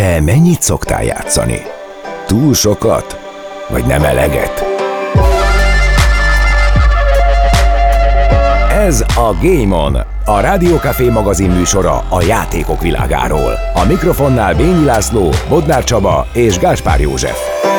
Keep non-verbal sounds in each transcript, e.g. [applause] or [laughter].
Te mennyit szoktál játszani? Túl sokat? Vagy nem eleget? Ez a Game On, a Rádiókafé magazin műsora a játékok világáról. A mikrofonnál Bényi László, Bodnár Csaba és Gáspár József.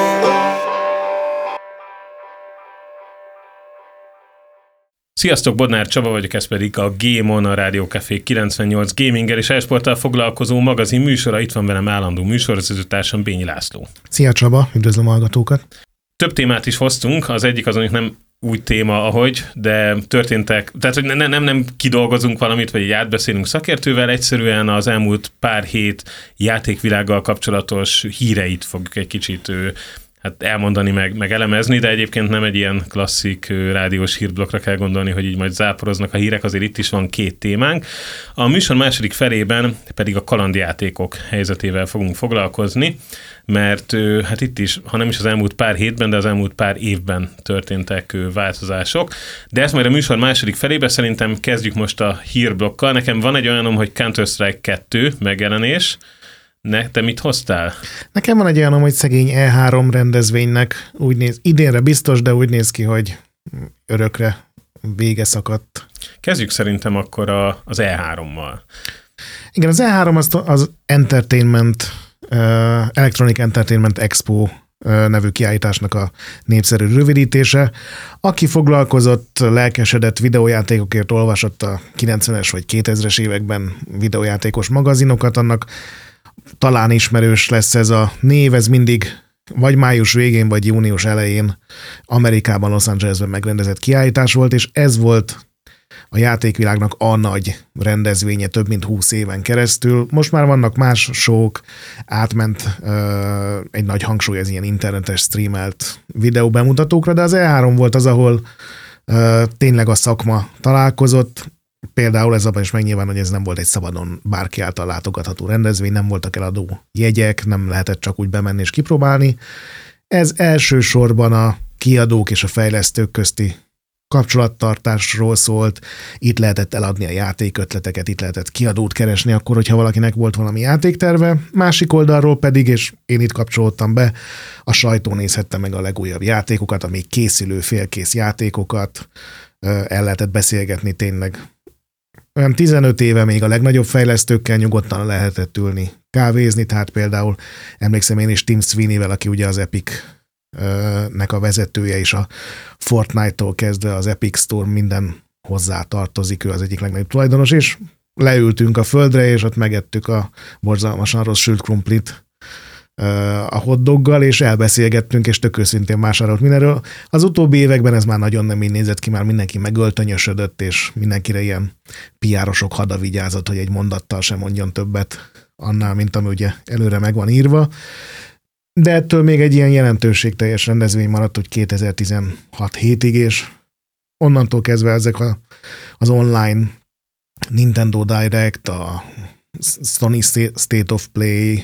Sziasztok, Bodnár Csaba vagyok, ez pedig a Game On, a Rádió Café 98 gaminggel és esporttal foglalkozó magazin műsora. Itt van velem állandó műsorvezetőtársam Bényi László. Szia Csaba, üdvözlöm a hallgatókat. Több témát is hoztunk, az egyik az, hogy nem úgy téma, ahogy, de történtek, tehát hogy nem, nem, nem kidolgozunk valamit, vagy így átbeszélünk szakértővel, egyszerűen az elmúlt pár hét játékvilággal kapcsolatos híreit fogjuk egy kicsit hát elmondani, meg, meg elemezni, de egyébként nem egy ilyen klasszik rádiós hírblokkra kell gondolni, hogy így majd záporoznak a hírek, azért itt is van két témánk. A műsor második felében pedig a kalandjátékok helyzetével fogunk foglalkozni, mert hát itt is, ha nem is az elmúlt pár hétben, de az elmúlt pár évben történtek változások. De ezt majd a műsor második felébe szerintem kezdjük most a hírblokkal. Nekem van egy olyanom, hogy Counter-Strike 2 megjelenés, ne, te mit hoztál? Nekem van egy olyan, hogy szegény E3 rendezvénynek úgy néz, idénre biztos, de úgy néz ki, hogy örökre vége szakadt. Kezdjük szerintem akkor a, az E3-mal. Igen, az E3 az, az Entertainment, uh, Electronic Entertainment Expo nevű kiállításnak a népszerű rövidítése. Aki foglalkozott, lelkesedett videójátékokért, olvasott a 90-es vagy 2000-es években videójátékos magazinokat, annak talán ismerős lesz ez a név, ez mindig vagy május végén, vagy június elején Amerikában, Los Angelesben megrendezett kiállítás volt, és ez volt a játékvilágnak a nagy rendezvénye több mint 20 éven keresztül. Most már vannak más sok, átment uh, egy nagy hangsúly az ilyen internetes streamelt videóbemutatókra, de az E3 volt az, ahol uh, tényleg a szakma találkozott, Például ez abban is megnyilván, hogy ez nem volt egy szabadon bárki által látogatható rendezvény, nem voltak eladó jegyek, nem lehetett csak úgy bemenni és kipróbálni. Ez elsősorban a kiadók és a fejlesztők közti kapcsolattartásról szólt, itt lehetett eladni a játékötleteket, itt lehetett kiadót keresni akkor, hogyha valakinek volt valami játékterve, másik oldalról pedig, és én itt kapcsolódtam be, a sajtó nézhette meg a legújabb játékokat, a még készülő félkész játékokat, el lehetett beszélgetni tényleg olyan 15 éve még a legnagyobb fejlesztőkkel nyugodtan lehetett ülni, kávézni, tehát például emlékszem én is Tim Sweeney-vel, aki ugye az Epic nek a vezetője, és a Fortnite-tól kezdve az Epic Store minden hozzá tartozik, ő az egyik legnagyobb tulajdonos, és leültünk a földre, és ott megettük a borzalmasan rossz sült krumplit, a hotdoggal, és elbeszélgettünk, és tök őszintén vásárolt mindenről. Az utóbbi években ez már nagyon nem így nézett ki, már mindenki megöltönyösödött, és mindenkire ilyen piárosok hada vigyázott, hogy egy mondattal sem mondjon többet annál, mint ami ugye előre meg van írva. De ettől még egy ilyen jelentőségteljes rendezvény maradt, hogy 2016 hétig, és onnantól kezdve ezek a, az online Nintendo Direct, a Sony State of Play,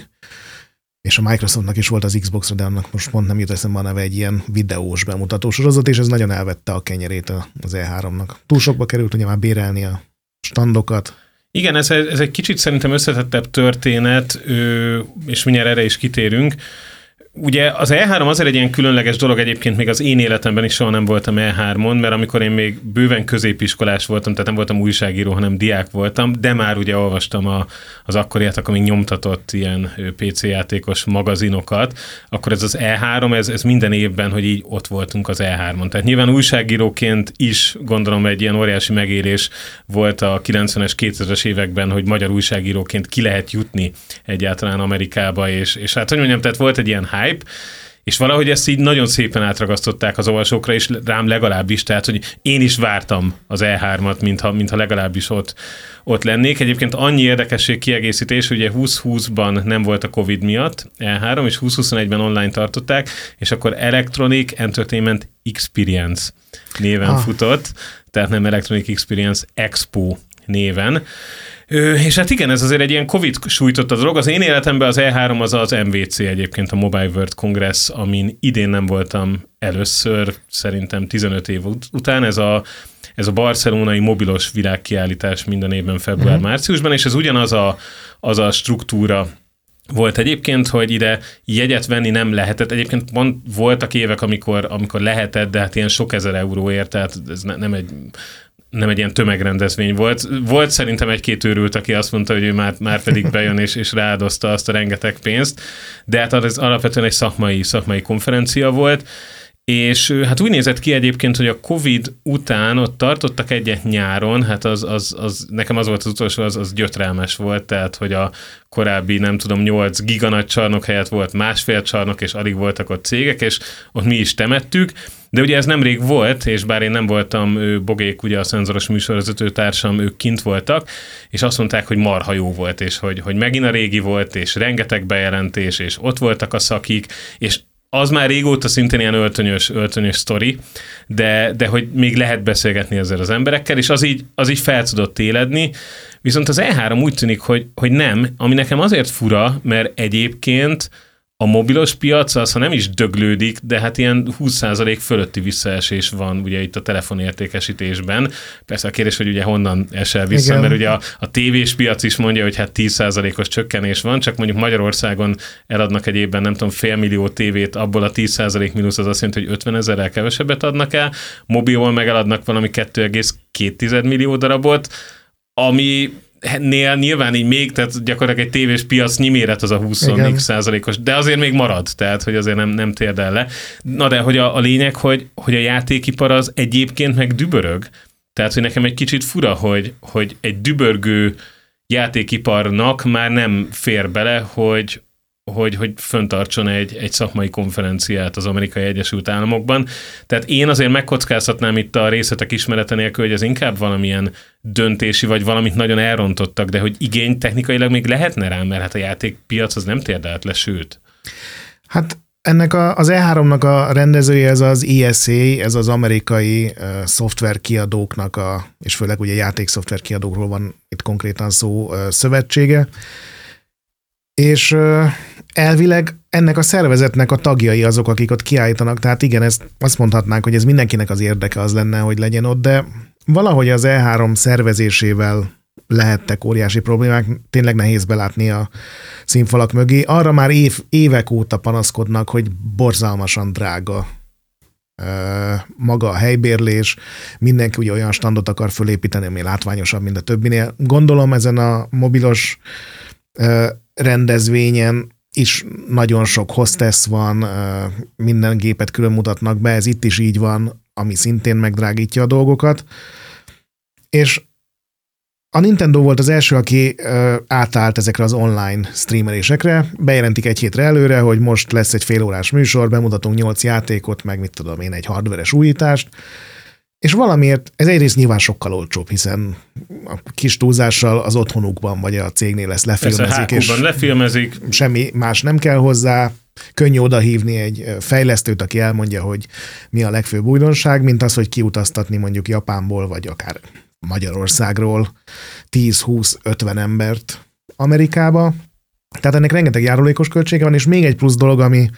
és a Microsoftnak is volt az Xbox-ra, de annak most pont nem jut eszembe a neve egy ilyen videós bemutató sorozat, és ez nagyon elvette a kenyerét az E3-nak. Túl sokba került ugye már bérelni a standokat. Igen, ez, ez egy kicsit szerintem összetettebb történet, és mindjárt erre is kitérünk. Ugye az E3 azért egy ilyen különleges dolog egyébként, még az én életemben is soha nem voltam E3-on, mert amikor én még bőven középiskolás voltam, tehát nem voltam újságíró, hanem diák voltam, de már ugye olvastam a, az akkoriát, akkor még nyomtatott ilyen PC játékos magazinokat, akkor ez az E3, ez, ez minden évben, hogy így ott voltunk az E3-on. Tehát nyilván újságíróként is gondolom egy ilyen óriási megérés volt a 90-es, 2000-es években, hogy magyar újságíróként ki lehet jutni egyáltalán Amerikába, és, és hát hogy mondjam, tehát volt egy ilyen hype, hype, és valahogy ezt így nagyon szépen átragasztották az olvasókra, és rám legalábbis, tehát hogy én is vártam az E3-at, mintha, mintha legalábbis ott, ott lennék. Egyébként annyi érdekesség kiegészítés, ugye 2020-ban nem volt a Covid miatt E3, és 2021-ben online tartották, és akkor Electronic Entertainment Experience néven ah. futott, tehát nem Electronic Experience Expo néven. És hát igen, ez azért egy ilyen Covid sújtott a dolog. Az én életemben az E3 az az MVC egyébként, a Mobile World Congress, amin idén nem voltam először, szerintem 15 év után. Ez a ez a barcelonai mobilos világkiállítás minden évben február-márciusban, és ez ugyanaz a, az a struktúra, volt egyébként, hogy ide jegyet venni nem lehetett. Egyébként pont voltak évek, amikor, amikor lehetett, de hát ilyen sok ezer euróért, tehát ez ne, nem egy nem egy ilyen tömegrendezvény volt. Volt szerintem egy-két őrült, aki azt mondta, hogy ő már, már pedig [laughs] bejön és, és ráadozta azt a rengeteg pénzt, de hát az alapvetően egy szakmai, szakmai konferencia volt, és hát úgy nézett ki egyébként, hogy a Covid után ott tartottak egyet nyáron, hát az, az, az nekem az volt az utolsó, az, az gyötrelmes volt, tehát hogy a korábbi, nem tudom, 8 giganagy csarnok helyett volt másfél csarnok, és alig voltak ott cégek, és ott mi is temettük, de ugye ez nemrég volt, és bár én nem voltam, ő, Bogék, ugye a szenzoros műsorvezető társam, ők kint voltak, és azt mondták, hogy marha jó volt, és hogy, hogy megint a régi volt, és rengeteg bejelentés, és ott voltak a szakik, és az már régóta szintén ilyen öltönyös, öltönyös sztori, de, de hogy még lehet beszélgetni ezzel az emberekkel, és az így, az így fel tudott éledni. Viszont az E3 úgy tűnik, hogy, hogy nem, ami nekem azért fura, mert egyébként a mobilos piac az, ha nem is döglődik, de hát ilyen 20% fölötti visszaesés van ugye itt a telefonértékesítésben. Persze a kérdés, hogy ugye honnan esel vissza, Igen. mert ugye a, a tévés piac is mondja, hogy hát 10%-os csökkenés van, csak mondjuk Magyarországon eladnak egy évben nem tudom fél millió tévét, abból a 10% mínusz az azt jelenti, hogy 50 ezerrel kevesebbet adnak el, mobilon meg eladnak valami 2,2 millió darabot, ami nél nyilván így még, tehát gyakorlatilag egy tévés piac méret az a 20 százalékos, de azért még marad, tehát hogy azért nem, nem térdel le. Na de hogy a, a lényeg, hogy, hogy a játékipar az egyébként meg dübörög, tehát hogy nekem egy kicsit fura, hogy, hogy egy dübörgő játékiparnak már nem fér bele, hogy, hogy, hogy föntartson egy, egy szakmai konferenciát az Amerikai Egyesült Államokban. Tehát én azért megkockáztatnám itt a részletek ismerete nélkül, hogy ez inkább valamilyen döntési, vagy valamit nagyon elrontottak, de hogy igény technikailag még lehetne rá, mert hát a játékpiac az nem térdelt le, sőt. Hát ennek a, az E3-nak a rendezője ez az ESA, ez az amerikai uh, szoftverkiadóknak, a, és főleg ugye játékszoftver kiadókról van itt konkrétan szó uh, szövetsége, és uh, elvileg ennek a szervezetnek a tagjai azok, akik ott kiállítanak, tehát igen, ezt azt mondhatnánk, hogy ez mindenkinek az érdeke az lenne, hogy legyen ott, de valahogy az E3 szervezésével lehettek óriási problémák, tényleg nehéz belátni a színfalak mögé. Arra már év, évek óta panaszkodnak, hogy borzalmasan drága maga a helybérlés, mindenki ugye olyan standot akar fölépíteni, ami látványosabb, mint a többinél. Gondolom ezen a mobilos rendezvényen is nagyon sok hostess van, minden gépet külön mutatnak be, ez itt is így van, ami szintén megdrágítja a dolgokat. És a Nintendo volt az első, aki átállt ezekre az online streamelésekre. Bejelentik egy hétre előre, hogy most lesz egy félórás műsor, bemutatunk nyolc játékot, meg mit tudom én, egy hardveres újítást, és valamiért ez egyrészt nyilván sokkal olcsóbb, hiszen a kis túlzással az otthonukban vagy a cégnél lesz lefilmezik, Persze, és lefilmezik. semmi más nem kell hozzá, könnyű odahívni egy fejlesztőt, aki elmondja, hogy mi a legfőbb újdonság, mint az, hogy kiutaztatni mondjuk Japánból, vagy akár Magyarországról 10-20-50 embert Amerikába. Tehát ennek rengeteg járulékos költsége van, és még egy plusz dolog, ami,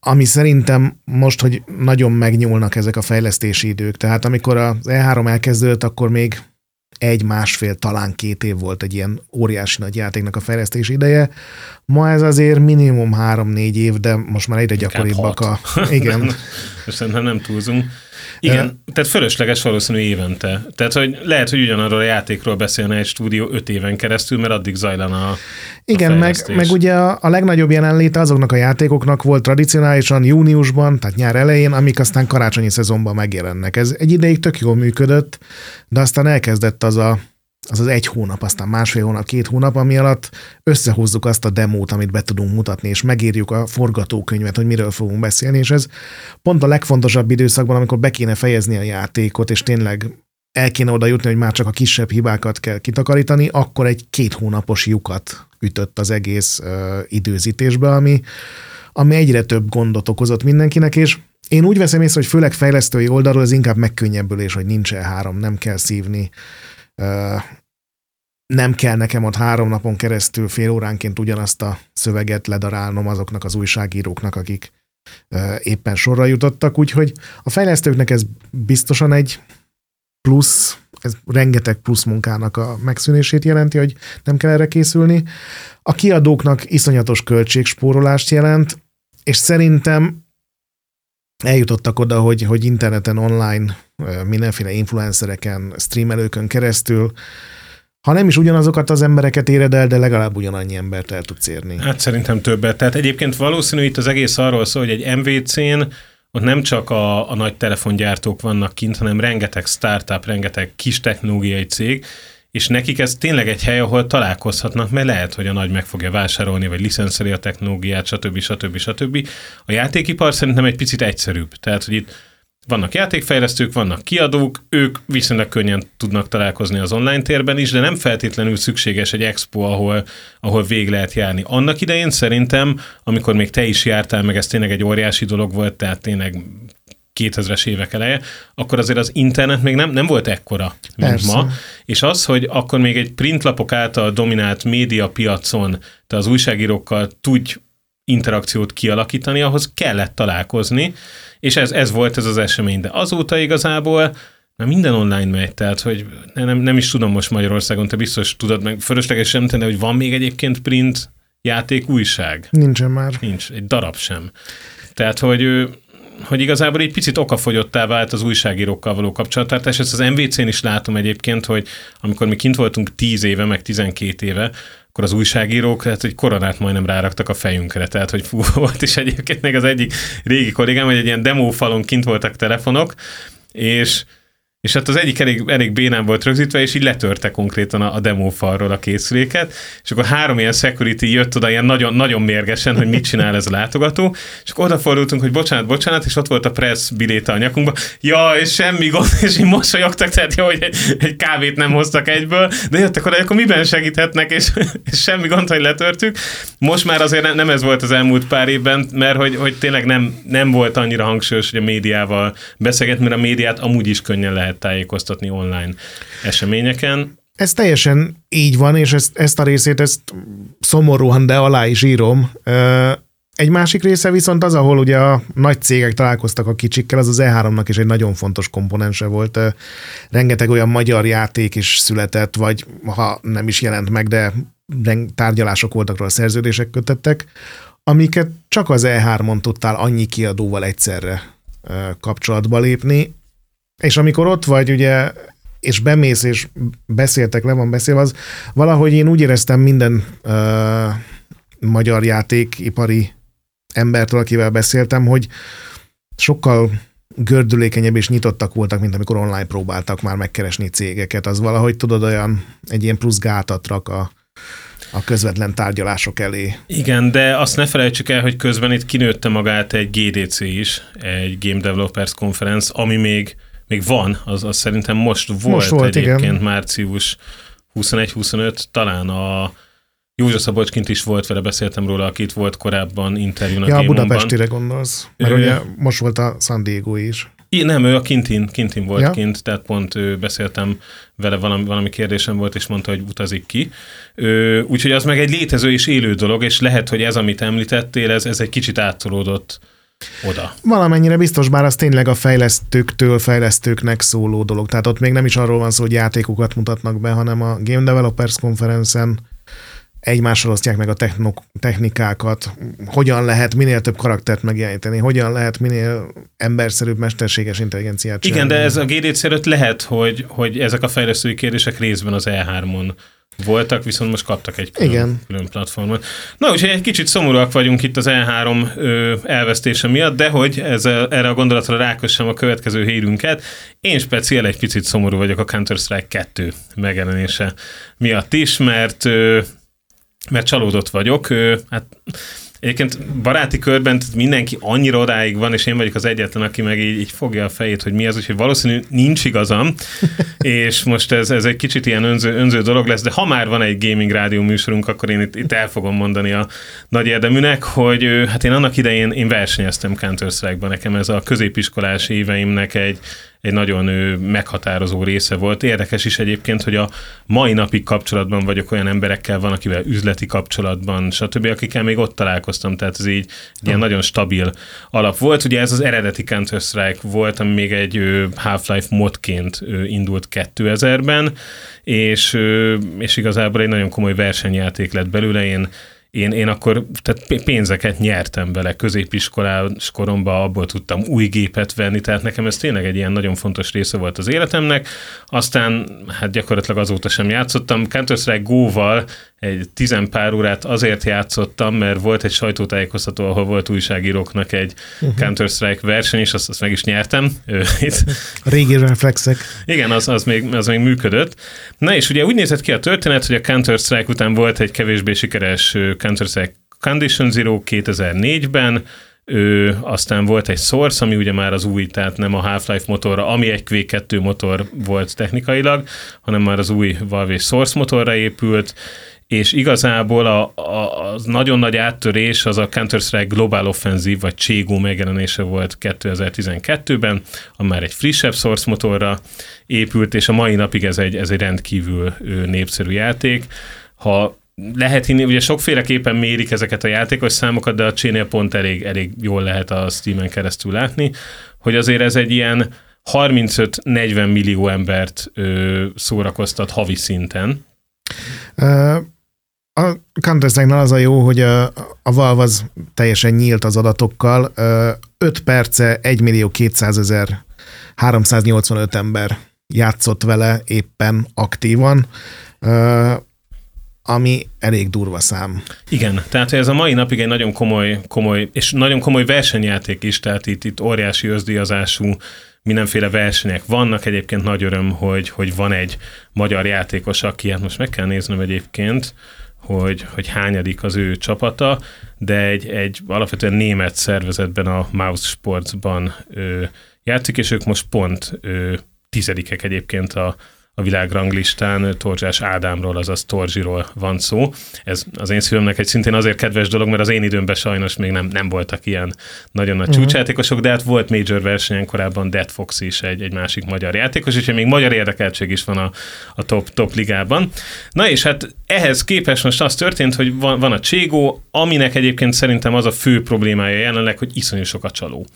ami szerintem most, hogy nagyon megnyúlnak ezek a fejlesztési idők. Tehát amikor az E3 elkezdődött, akkor még egy, másfél, talán két év volt egy ilyen óriási nagy játéknak a fejlesztési ideje. Ma ez azért minimum három-négy év, de most már egyre gyakoribbak a... Igen. [laughs] Szerintem nem túlzunk. Igen, uh, tehát fölösleges valószínű évente. Tehát, hogy lehet, hogy ugyanarról a játékról beszélne egy stúdió öt éven keresztül, mert addig zajlana a Igen, a meg, meg ugye a, a legnagyobb jelenléte azoknak a játékoknak volt tradicionálisan júniusban, tehát nyár elején, amik aztán karácsonyi szezonban megjelennek. Ez egy ideig tök jól működött, de aztán elkezdett az a az az egy hónap, aztán másfél hónap, két hónap, ami alatt összehozzuk azt a demót, amit be tudunk mutatni, és megírjuk a forgatókönyvet, hogy miről fogunk beszélni, és ez pont a legfontosabb időszakban, amikor be kéne fejezni a játékot, és tényleg el kéne oda jutni, hogy már csak a kisebb hibákat kell kitakarítani, akkor egy két hónapos lyukat ütött az egész uh, időzítésbe, ami, ami egyre több gondot okozott mindenkinek, és én úgy veszem észre, hogy főleg fejlesztői oldalról ez inkább megkönnyebbülés, hogy nincs e három, nem kell szívni nem kell nekem ott három napon keresztül fél óránként ugyanazt a szöveget ledarálnom azoknak az újságíróknak, akik éppen sorra jutottak, úgyhogy a fejlesztőknek ez biztosan egy plusz, ez rengeteg plusz munkának a megszűnését jelenti, hogy nem kell erre készülni. A kiadóknak iszonyatos költségspórolást jelent, és szerintem eljutottak oda, hogy, hogy interneten, online, mindenféle influencereken, streamelőkön keresztül, ha nem is ugyanazokat az embereket éred el, de legalább ugyanannyi embert el tudsz érni. Hát szerintem többet. Tehát egyébként valószínű itt az egész arról szól, hogy egy MVC-n ott nem csak a, a nagy telefongyártók vannak kint, hanem rengeteg startup, rengeteg kis technológiai cég, és nekik ez tényleg egy hely, ahol találkozhatnak, mert lehet, hogy a nagy meg fogja vásárolni, vagy licenszeli a technológiát, stb. stb. stb. A játékipar szerintem egy picit egyszerűbb. Tehát, hogy itt vannak játékfejlesztők, vannak kiadók, ők viszonylag könnyen tudnak találkozni az online térben is, de nem feltétlenül szükséges egy expo, ahol, ahol vég lehet járni. Annak idején szerintem, amikor még te is jártál, meg ez tényleg egy óriási dolog volt, tehát tényleg 2000-es évek eleje, akkor azért az internet még nem, nem volt ekkora, mint Persze. ma. És az, hogy akkor még egy printlapok által dominált média piacon te az újságírókkal tudj interakciót kialakítani, ahhoz kellett találkozni, és ez, ez volt ez az esemény. De azóta igazából na minden online megy, tehát hogy nem, nem is tudom most Magyarországon, te biztos tudod meg fölöslegesen tenni, hogy van még egyébként print játék újság? Nincsen már. Nincs, egy darab sem. Tehát, hogy hogy igazából egy picit okafogyottá vált az újságírókkal való kapcsolat. és ezt az MVC-n is látom egyébként, hogy amikor mi kint voltunk 10 éve, meg 12 éve, akkor az újságírók, hát egy koronát majdnem ráraktak a fejünkre, tehát hogy fú, [laughs] volt is egyébként még az egyik régi kollégám, hogy egy ilyen demófalon kint voltak telefonok, és és hát az egyik elég, elég bénán volt rögzítve, és így letörte konkrétan a, a demófalról a készüléket, és akkor három ilyen security jött oda ilyen nagyon, nagyon mérgesen, hogy mit csinál ez a látogató, és akkor odafordultunk, hogy bocsánat, bocsánat, és ott volt a press biléta a nyakunkban, ja, és semmi gond, és így mosolyogtak, tehát jó, hogy egy, egy kávét nem hoztak egyből, de jöttek oda, akkor miben segíthetnek, és, és semmi gond, hogy letörtük. Most már azért nem ez volt az elmúlt pár évben, mert hogy, hogy tényleg nem, nem volt annyira hangsúlyos, hogy a médiával beszélget, mert a médiát amúgy is könnyen lehet lehet tájékoztatni online eseményeken. Ez teljesen így van, és ezt, ezt a részét ezt szomorúan, de alá is írom. Egy másik része viszont az, ahol ugye a nagy cégek találkoztak a kicsikkel, az az E3-nak is egy nagyon fontos komponense volt. Rengeteg olyan magyar játék is született, vagy ha nem is jelent meg, de tárgyalások voltak róla, szerződések kötöttek, amiket csak az E3-on tudtál annyi kiadóval egyszerre kapcsolatba lépni, és amikor ott vagy, ugye, és bemész, és beszéltek, le van beszélve, az valahogy én úgy éreztem minden uh, magyar játékipari embertől, akivel beszéltem, hogy sokkal gördülékenyebb és nyitottak voltak, mint amikor online próbáltak már megkeresni cégeket. Az valahogy tudod olyan, egy ilyen plusz gátat rak a, a közvetlen tárgyalások elé. Igen, de azt ne felejtsük el, hogy közben itt kinőtte magát egy GDC is, egy Game Developers Conference, ami még még van, az, az szerintem most volt, most volt egyébként igen. március 21-25, talán a Józsa Szabolcskint is volt vele, beszéltem róla, aki itt volt korábban interjún a Ja, a Budapestire gondolsz, mert ő, ugye most volt a San Diego is. I, nem, ő a Kintin, Kintin volt ja. kint, tehát pont ő, beszéltem vele, valami, valami kérdésem volt, és mondta, hogy utazik ki. úgyhogy az meg egy létező és élő dolog, és lehet, hogy ez, amit említettél, ez, ez egy kicsit áttolódott oda. Valamennyire biztos, bár az tényleg a fejlesztőktől fejlesztőknek szóló dolog. Tehát ott még nem is arról van szó, hogy játékokat mutatnak be, hanem a Game Developers Conference-en egymással osztják meg a technok, technikákat, hogyan lehet minél több karaktert megjeleníteni, hogyan lehet minél emberszerűbb, mesterséges intelligenciát csinálni. Igen, de ez a GDC előtt lehet, hogy, hogy ezek a fejlesztői kérdések részben az E3-on voltak, viszont most kaptak egy külön, Igen. külön platformot. Na, úgyhogy egy kicsit szomorúak vagyunk itt az E3 ö, elvesztése miatt, de hogy ez, erre a gondolatra rákössem a következő hírünket, én speciál egy picit szomorú vagyok a Counter-Strike 2 megjelenése miatt is, mert ö, mert csalódott vagyok. Ö, hát Egyébként baráti körben mindenki annyira odáig van, és én vagyok az egyetlen, aki meg így, így fogja a fejét, hogy mi az, úgyhogy valószínű nincs igazam, [laughs] és most ez, ez egy kicsit ilyen önző, önző dolog lesz, de ha már van egy gaming rádió műsorunk, akkor én itt, itt el fogom mondani a nagy érdeműnek, hogy hát én annak idején én versenyeztem Counter-Strike-ban, nekem ez a középiskolás éveimnek egy, egy nagyon meghatározó része volt. Érdekes is egyébként, hogy a mai napig kapcsolatban vagyok olyan emberekkel, van, akivel üzleti kapcsolatban, stb., akikkel még ott találkoztam, tehát ez így egy ilyen nagyon stabil alap volt. Ugye ez az eredeti Counter-Strike volt, ami még egy Half-Life modként indult 2000-ben, és, és igazából egy nagyon komoly versenyjáték lett belőle. Én én, én akkor tehát pénzeket nyertem vele középiskolás koromban, abból tudtam új gépet venni, tehát nekem ez tényleg egy ilyen nagyon fontos része volt az életemnek. Aztán hát gyakorlatilag azóta sem játszottam. Counter-Strike Go-val egy tizen pár órát azért játszottam, mert volt egy sajtótájékoztató, ahol volt újságíróknak egy uh-huh. Counter-Strike verseny, és azt, azt meg is nyertem. Régi reflexek. Igen, az, az, még, az még működött. Na és ugye úgy nézett ki a történet, hogy a Counter-Strike után volt egy kevésbé sikeres Counter-Strike Condition Zero 2004-ben, ő, aztán volt egy Source, ami ugye már az új, tehát nem a Half-Life motorra, ami egy Quake 2 motor volt technikailag, hanem már az új Valve Source motorra épült, és igazából a, a, az nagyon nagy áttörés az a Counter-Strike Global Offensive, vagy CSGO megjelenése volt 2012-ben, ami már egy frissebb source motorra épült, és a mai napig ez egy, ez egy rendkívül népszerű játék. Ha lehet hinni, ugye sokféleképpen mérik ezeket a játékos számokat, de a csénél pont elég, elég jól lehet a Steam-en keresztül látni, hogy azért ez egy ilyen 35-40 millió embert ö, szórakoztat havi szinten. Uh, a counter az a jó, hogy a, a Valve az teljesen nyílt az adatokkal. 5 perce 1 millió 200 ezer 385 ember játszott vele éppen aktívan ami elég durva szám. Igen, tehát ez a mai napig egy nagyon komoly, komoly és nagyon komoly versenyjáték is, tehát itt, itt óriási özdíjazású mindenféle versenyek vannak. Egyébként nagy öröm, hogy, hogy van egy magyar játékos, aki, hát most meg kell néznem egyébként, hogy, hogy hányadik az ő csapata, de egy, egy alapvetően német szervezetben, a Mouse Sportsban ö, játszik, és ők most pont ö, tizedikek egyébként a, a világranglistán Torzsás Ádámról, azaz Torzsiról van szó. Ez az én szívemnek egy szintén azért kedves dolog, mert az én időmben sajnos még nem, nem voltak ilyen nagyon nagy uh-huh. csúcsjátékosok, de hát volt major versenyen korábban Dead Fox is egy, egy másik magyar játékos, úgyhogy még magyar érdekeltség is van a, a top, top ligában. Na és hát ehhez képest most az történt, hogy van, van a Cségó, aminek egyébként szerintem az a fő problémája jelenleg, hogy iszonyú sok a csaló.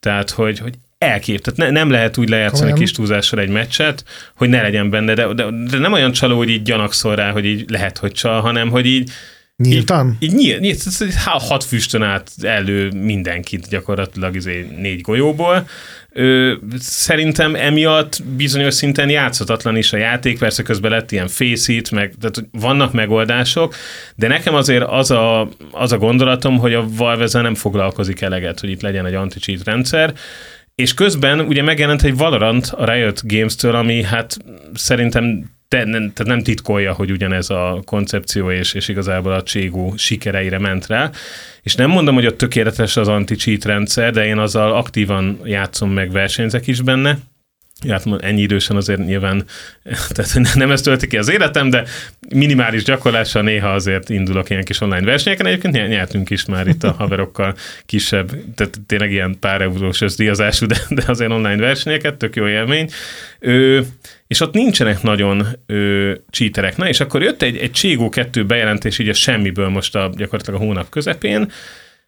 Tehát, hogy, hogy elkép. Tehát ne, nem lehet úgy lejátszani Olyan. kis túlzással egy meccset, hogy ne legyen benne, de, de, de nem olyan csaló, hogy így gyanakszol rá, hogy így lehet, hogy csal, hanem hogy így Nyíltan? Így, így nyílt, nyílt, hat füstön át elő mindenkit gyakorlatilag izé négy golyóból. Ö, szerintem emiatt bizonyos szinten játszhatatlan is a játék, persze közben lett ilyen fészít, meg tehát vannak megoldások, de nekem azért az a, az a gondolatom, hogy a Valve nem foglalkozik eleget, hogy itt legyen egy anti-cheat rendszer, és közben ugye megjelent egy Valorant a Riot Games-től, ami hát szerintem te, nem, tehát nem titkolja, hogy ugyanez a koncepció, és, és igazából a Cségó sikereire ment rá. És nem mondom, hogy ott tökéletes az anti-cheat rendszer, de én azzal aktívan játszom meg, versenyzek is benne, hát ennyi idősen azért nyilván [laughs] tehát nem ez tölti ki az életem, de minimális gyakorlással néha azért indulok ilyen kis online versenyeken. Egyébként nyertünk is már itt a [laughs] haverokkal kisebb, tehát tényleg ilyen pár eurós összdíjazású, de, de azért online versenyeket, tök jó élmény. Ö, és ott nincsenek nagyon ö, cheaterek. Na, és akkor jött egy, egy Cségó 2 bejelentés így a semmiből most a, gyakorlatilag a hónap közepén,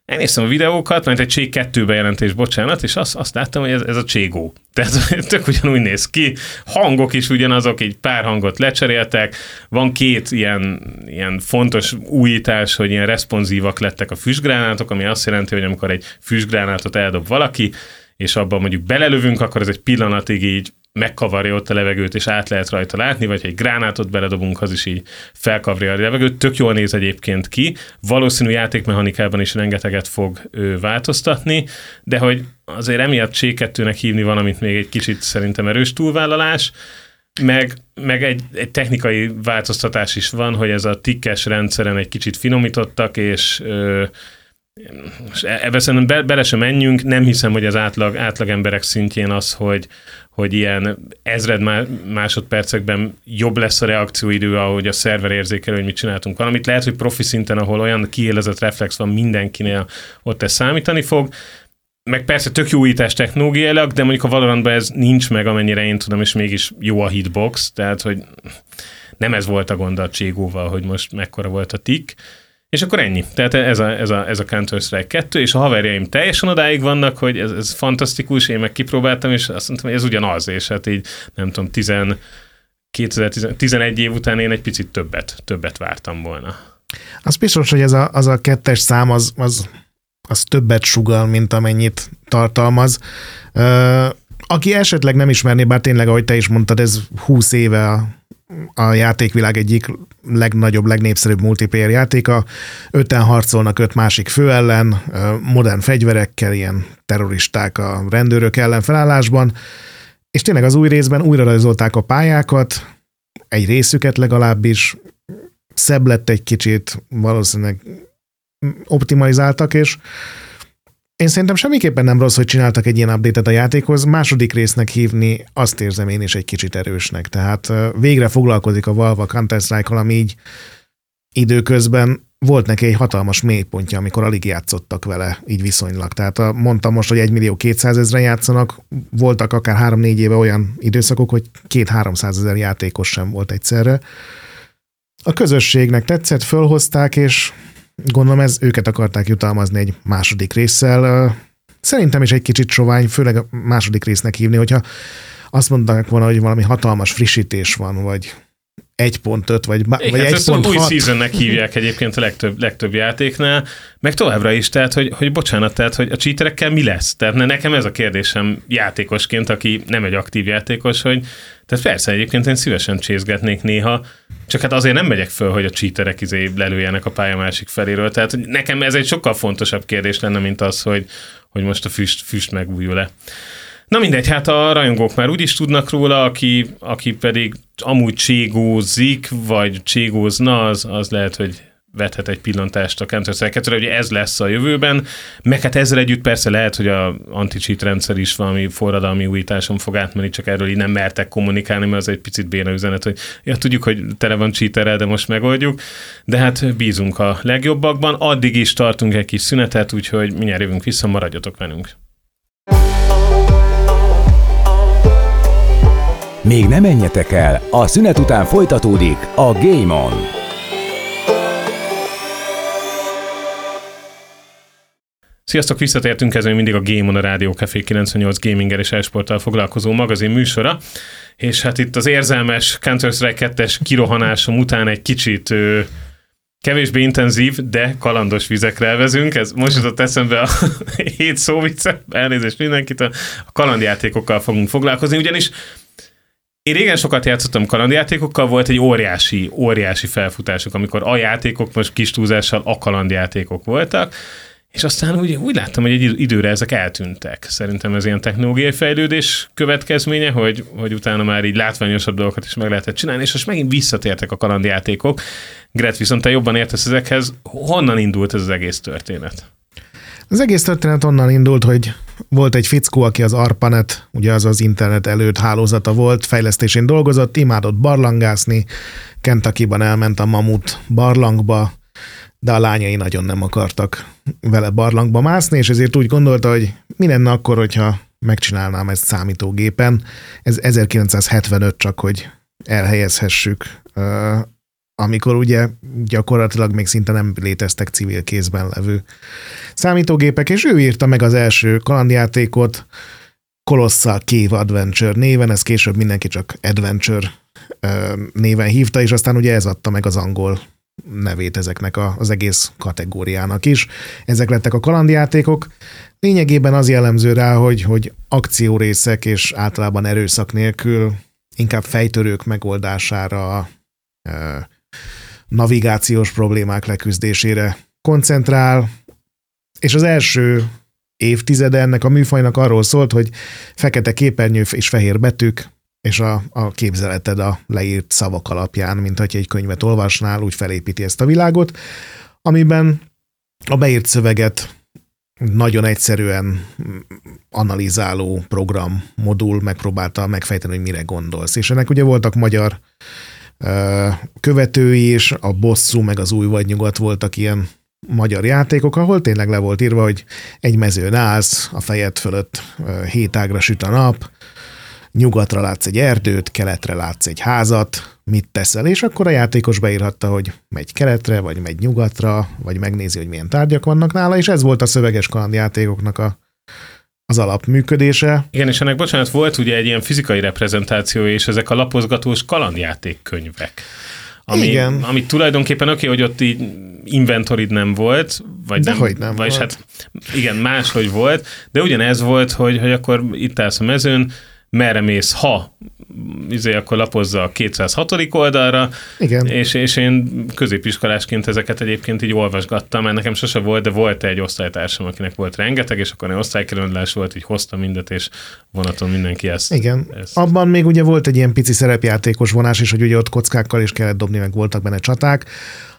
Elnéztem a videókat, mert egy Cség 2 bejelentés, bocsánat, és azt, azt láttam, hogy ez, ez a Cségó. [laughs] Tehát tök ugyanúgy néz ki, hangok is ugyanazok, egy pár hangot lecseréltek, van két ilyen, ilyen fontos újítás, hogy ilyen responsívak lettek a füstgránátok, ami azt jelenti, hogy amikor egy füstgránátot eldob valaki, és abban mondjuk belelövünk, akkor ez egy pillanatig így megkavarja ott a levegőt, és át lehet rajta látni, vagy egy gránátot beledobunk, az is így felkavarja a levegőt. Tök jól néz egyébként ki. Valószínű játékmechanikában is rengeteget fog ő, változtatni, de hogy azért emiatt C2-nek hívni valamit még egy kicsit szerintem erős túlvállalás, meg, meg egy, egy technikai változtatás is van, hogy ez a tikkes rendszeren egy kicsit finomítottak, és ö, ebbe szerintem be, bele sem menjünk, nem hiszem, hogy az átlag, átlag emberek szintjén az, hogy, hogy ilyen ezred másodpercekben jobb lesz a reakcióidő, ahogy a szerver érzékelő, hogy mit csináltunk valamit. Lehet, hogy profi szinten, ahol olyan kiélezett reflex van mindenkinél, ott ez számítani fog. meg persze tök jó újítás technológiailag, de mondjuk a Valorantban ez nincs meg, amennyire én tudom, és mégis jó a hitbox, tehát hogy nem ez volt a gond a Cségóval, hogy most mekkora volt a tik. És akkor ennyi. Tehát ez a, ez a, ez a Counter-Strike 2, és a haverjaim teljesen odáig vannak, hogy ez, ez fantasztikus, én meg kipróbáltam, és azt mondtam, hogy ez ugyanaz, és hát így nem tudom, 10, 2011 év után én egy picit többet, többet vártam volna. Az biztos, hogy ez a, az a kettes szám az, az, az többet sugal, mint amennyit tartalmaz. Aki esetleg nem ismerné, bár tényleg, ahogy te is mondtad, ez 20 éve a, a játékvilág egyik legnagyobb, legnépszerűbb multiplayer játéka. Öten harcolnak öt másik fő ellen, modern fegyverekkel, ilyen terroristák a rendőrök ellen felállásban, és tényleg az új részben újra rajzolták a pályákat, egy részüket legalábbis, szebb lett egy kicsit, valószínűleg optimalizáltak, és én szerintem semmiképpen nem rossz, hogy csináltak egy ilyen update-et a játékhoz. Második résznek hívni azt érzem én is egy kicsit erősnek. Tehát végre foglalkozik a Valve Counter-Strike-kal, ami így időközben volt neki egy hatalmas mélypontja, amikor alig játszottak vele, így viszonylag. Tehát mondtam most, hogy 1 millió 200 ezeren játszanak, voltak akár 3-4 éve olyan időszakok, hogy 2-300 ezer játékos sem volt egyszerre. A közösségnek tetszett, fölhozták, és gondolom ez őket akarták jutalmazni egy második résszel. Szerintem is egy kicsit sovány, főleg a második résznek hívni, hogyha azt mondanak volna, hogy valami hatalmas frissítés van, vagy 1.5, vagy, Igen, vagy 1.6. Új seasonnek hívják egyébként a legtöbb, legtöbb játéknál, meg továbbra is, tehát, hogy, hogy bocsánat, tehát, hogy a cheaterekkel mi lesz? Tehát nekem ez a kérdésem játékosként, aki nem egy aktív játékos, hogy tehát persze egyébként én szívesen csészgetnék néha, csak hát azért nem megyek föl, hogy a cheaterek izé lelőjenek a pálya másik feléről. Tehát hogy nekem ez egy sokkal fontosabb kérdés lenne, mint az, hogy, hogy most a füst, füst megújul-e. Na mindegy, hát a rajongók már úgy is tudnak róla, aki, aki pedig amúgy cségózik, vagy cségózna, az, az lehet, hogy vethet egy pillantást a Counter-Strike 2 ugye ez lesz a jövőben, meg hát ezzel együtt persze lehet, hogy a anti-cheat rendszer is valami forradalmi újításon fog átmenni, csak erről így nem mertek kommunikálni, mert az egy picit béna üzenet, hogy ja, tudjuk, hogy tele van cheaterrel, de most megoldjuk, de hát bízunk a legjobbakban, addig is tartunk egy kis szünetet, úgyhogy mindjárt jövünk vissza, maradjatok velünk. Még nem menjetek el, a szünet után folytatódik a Game On. Sziasztok, visszatértünk, ez még mindig a Game on a Rádió Café 98 gaminggel és esporttal foglalkozó magazin műsora, és hát itt az érzelmes Counter-Strike 2-es kirohanásom után egy kicsit ö, kevésbé intenzív, de kalandos vizekre elvezünk. Ez most jutott eszembe a [laughs] hét szóvice, elnézést mindenkit, a kalandjátékokkal fogunk foglalkozni, ugyanis én régen sokat játszottam kalandjátékokkal, volt egy óriási, óriási felfutások, amikor a játékok most kis túlzással a kalandjátékok voltak, és aztán úgy, úgy láttam, hogy egy időre ezek eltűntek. Szerintem ez ilyen technológiai fejlődés következménye, hogy, hogy utána már így látványosabb dolgokat is meg lehetett csinálni, és most megint visszatértek a kalandjátékok. Gret, viszont te jobban értesz ezekhez. Honnan indult ez az egész történet? Az egész történet onnan indult, hogy volt egy fickó, aki az ARPANET, ugye az az internet előtt hálózata volt, fejlesztésén dolgozott, imádott barlangászni, Kentucky-ban elment a Mamut barlangba, de a lányai nagyon nem akartak vele barlangba mászni, és ezért úgy gondolta, hogy mi lenne akkor, hogyha megcsinálnám ezt számítógépen. Ez 1975 csak, hogy elhelyezhessük amikor ugye gyakorlatilag még szinte nem léteztek civil kézben levő számítógépek, és ő írta meg az első kalandjátékot, Colossal Cave Adventure néven, ez később mindenki csak Adventure néven hívta, és aztán ugye ez adta meg az angol nevét ezeknek a, az egész kategóriának is. Ezek lettek a kalandjátékok. Lényegében az jellemző rá, hogy, hogy akciórészek és általában erőszak nélkül inkább fejtörők megoldására, navigációs problémák leküzdésére koncentrál, és az első évtizede ennek a műfajnak arról szólt, hogy fekete képernyő és fehér betűk, és a, a képzeleted a leírt szavak alapján, mint hogy egy könyvet olvasnál, úgy felépíti ezt a világot, amiben a beírt szöveget nagyon egyszerűen analizáló program, modul megpróbálta megfejteni, hogy mire gondolsz. És ennek ugye voltak magyar követői is, a bosszú meg az új vagy nyugat voltak ilyen magyar játékok, ahol tényleg le volt írva, hogy egy mezőn állsz, a fejed fölött hét ágra süt a nap, nyugatra látsz egy erdőt, keletre látsz egy házat, mit teszel, és akkor a játékos beírhatta, hogy megy keletre, vagy megy nyugatra, vagy megnézi, hogy milyen tárgyak vannak nála, és ez volt a szöveges kalandjátékoknak a, az alapműködése. Igen, és ennek bocsánat, volt ugye egy ilyen fizikai reprezentáció, és ezek a lapozgatós kalandjátékkönyvek. Ami, Igen. ami tulajdonképpen oké, okay, hogy ott így inventorid nem volt, vagy de nem, hogy nem vagyis volt. hát igen, máshogy volt, de ugyanez volt, hogy, hogy akkor itt állsz a mezőn, merre mész, ha izé, akkor lapozza a 206. oldalra, Igen. És, és én középiskolásként ezeket egyébként így olvasgattam, mert nekem sose volt, de volt egy osztálytársam, akinek volt rengeteg, és akkor egy osztálykerülés volt, így hozta mindet, és vonaton mindenki ezt. Igen. Ezt. Abban még ugye volt egy ilyen pici szerepjátékos vonás is, hogy ugye ott kockákkal is kellett dobni, meg voltak benne csaták.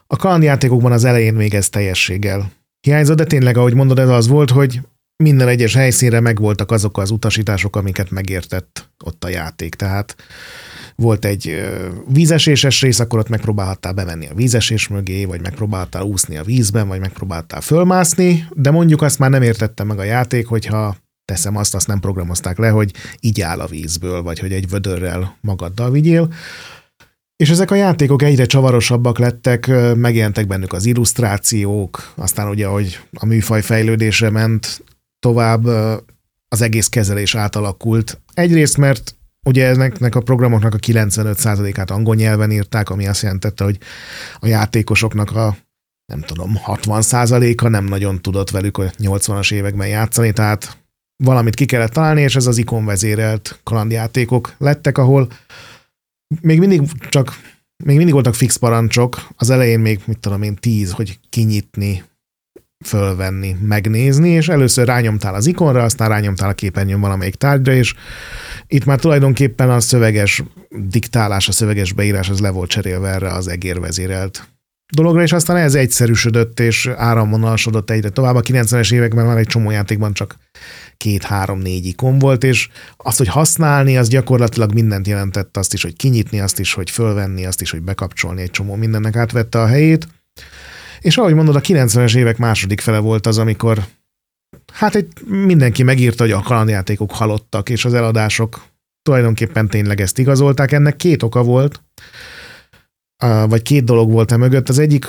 A kalandjátékokban az elején még ez teljességgel hiányzott, de tényleg, ahogy mondod, ez az volt, hogy minden egyes helyszínre megvoltak azok az utasítások, amiket megértett ott a játék. Tehát volt egy vízeséses rész, akkor ott megpróbálhattál bemenni a vízesés mögé, vagy megpróbáltál úszni a vízben, vagy megpróbáltál fölmászni, de mondjuk azt már nem értette meg a játék, hogyha teszem azt, azt nem programozták le, hogy így áll a vízből, vagy hogy egy vödörrel magaddal vigyél. És ezek a játékok egyre csavarosabbak lettek, megjelentek bennük az illusztrációk, aztán ugye, hogy a műfaj fejlődése ment, tovább az egész kezelés átalakult. Egyrészt, mert ugye ennek a programoknak a 95%-át angol nyelven írták, ami azt jelentette, hogy a játékosoknak a nem tudom, 60%-a nem nagyon tudott velük a 80-as években játszani, tehát valamit ki kellett találni, és ez az ikonvezérelt kalandjátékok lettek, ahol még mindig csak még mindig voltak fix parancsok, az elején még, mit tudom én, tíz, hogy kinyitni, fölvenni, megnézni, és először rányomtál az ikonra, aztán rányomtál a képernyőn valamelyik tárgyra, és itt már tulajdonképpen a szöveges diktálás, a szöveges beírás az le volt cserélve erre az egérvezérelt dologra, és aztán ez egyszerűsödött, és áramvonalasodott egyre tovább. A 90-es években már egy csomó játékban csak két, három, négy ikon volt, és azt, hogy használni, az gyakorlatilag mindent jelentett, azt is, hogy kinyitni, azt is, hogy fölvenni, azt is, hogy bekapcsolni, egy csomó mindennek átvette a helyét. És ahogy mondod, a 90-es évek második fele volt az, amikor hát egy, mindenki megírta, hogy a kalandjátékok halottak, és az eladások tulajdonképpen tényleg ezt igazolták. Ennek két oka volt, vagy két dolog volt e mögött. Az egyik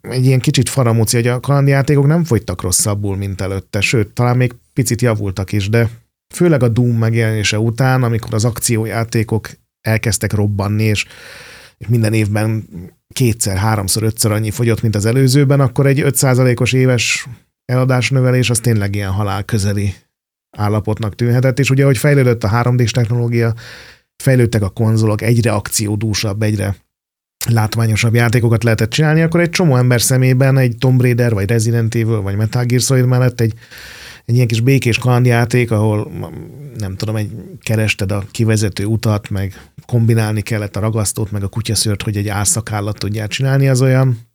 egy ilyen kicsit faramúci, hogy a kalandjátékok nem fogytak rosszabbul, mint előtte, sőt, talán még picit javultak is, de főleg a Doom megjelenése után, amikor az akciójátékok elkezdtek robbanni, és minden évben kétszer, háromszor, ötször annyi fogyott, mint az előzőben, akkor egy 5%-os éves eladás növelés az tényleg ilyen halál közeli állapotnak tűnhetett, és ugye, hogy fejlődött a 3D-s technológia, fejlődtek a konzolok, egyre akciódúsabb, egyre látványosabb játékokat lehetett csinálni, akkor egy csomó ember szemében egy Tomb Raider, vagy Resident Evil, vagy Metal Gear Solid mellett egy, egy ilyen kis békés kalandjáték, ahol nem tudom, egy kerested a kivezető utat, meg kombinálni kellett a ragasztót, meg a kutyaszört, hogy egy álszakállat tudjál csinálni, az olyan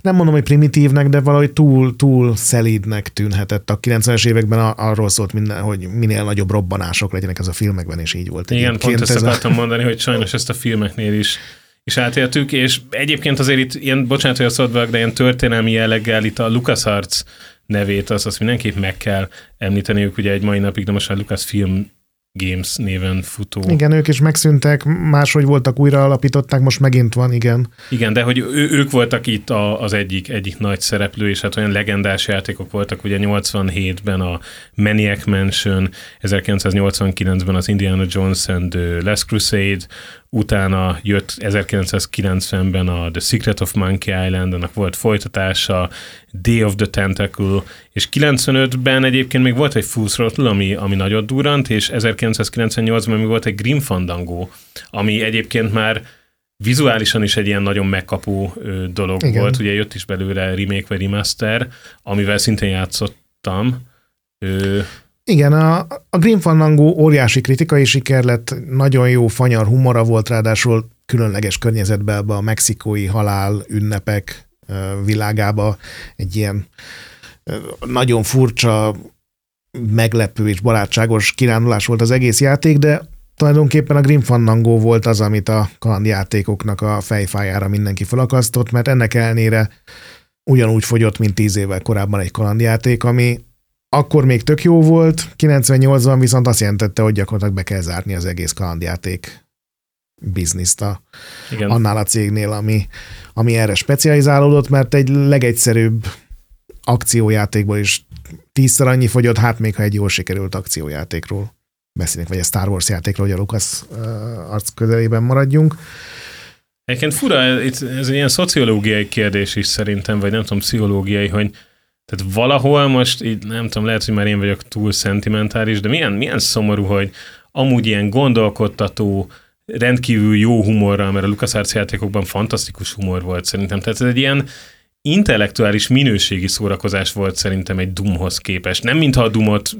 nem mondom, hogy primitívnek, de valahogy túl, túl szelídnek tűnhetett. A 90-es években arról szólt minden, hogy minél nagyobb robbanások legyenek ez a filmekben, és így volt. Igen, pont ezt ez akartam a... mondani, hogy sajnos ezt a filmeknél is is átéltük, és egyébként azért itt ilyen, bocsánat, hogy a szódvalak, de ilyen történelmi jelleggel itt a LucasArts nevét, az azt mindenképp meg kell említeniük, ugye egy mai napig, de most már Lucas Film Games néven futó. Igen, ők is megszűntek, máshogy voltak, újra alapították, most megint van, igen. Igen, de hogy ő, ők voltak itt a, az egyik, egyik nagy szereplő, és hát olyan legendás játékok voltak, ugye 87-ben a Maniac Mansion, 1989-ben az Indiana Jones and the Last Crusade, utána jött 1990-ben a The Secret of Monkey Island, annak volt folytatása, Day of the Tentacle, és 95-ben egyébként még volt egy Full Throttle, ami, ami nagyot durant, és 1998-ban még volt egy Grim Fandango, ami egyébként már vizuálisan is egy ilyen nagyon megkapó dolog Igen. volt, ugye jött is belőle remake vagy remaster, amivel szintén játszottam. Ö, igen, a, a Grim Fandango óriási kritikai siker lett, nagyon jó fanyar humora volt, ráadásul különleges környezetben a mexikói halál ünnepek világába egy ilyen nagyon furcsa, meglepő és barátságos kirándulás volt az egész játék, de tulajdonképpen a Grim Fandango volt az, amit a kalandjátékoknak a fejfájára mindenki felakasztott, mert ennek ellenére ugyanúgy fogyott, mint tíz évvel korábban egy kalandjáték, ami akkor még tök jó volt, 98-ban viszont azt jelentette, hogy gyakorlatilag be kell zárni az egész kalandjáték bizniszt a, Igen. annál a cégnél, ami, ami erre specializálódott, mert egy legegyszerűbb akciójátékból is tízszer annyi fogyott, hát még ha egy jól sikerült akciójátékról beszélünk, vagy a Star Wars játékról, hogy a Lucas uh, arc közelében maradjunk. Egyébként fura, ez, ez egy ilyen szociológiai kérdés is szerintem, vagy nem tudom, pszichológiai, hogy tehát valahol most, így nem tudom, lehet, hogy már én vagyok túl szentimentális, de milyen, milyen szomorú, hogy amúgy ilyen gondolkodtató, rendkívül jó humorral, mert a LucasArts játékokban fantasztikus humor volt szerintem. Tehát ez egy ilyen intellektuális minőségi szórakozás volt szerintem egy Doomhoz képest. Nem mintha a Doomot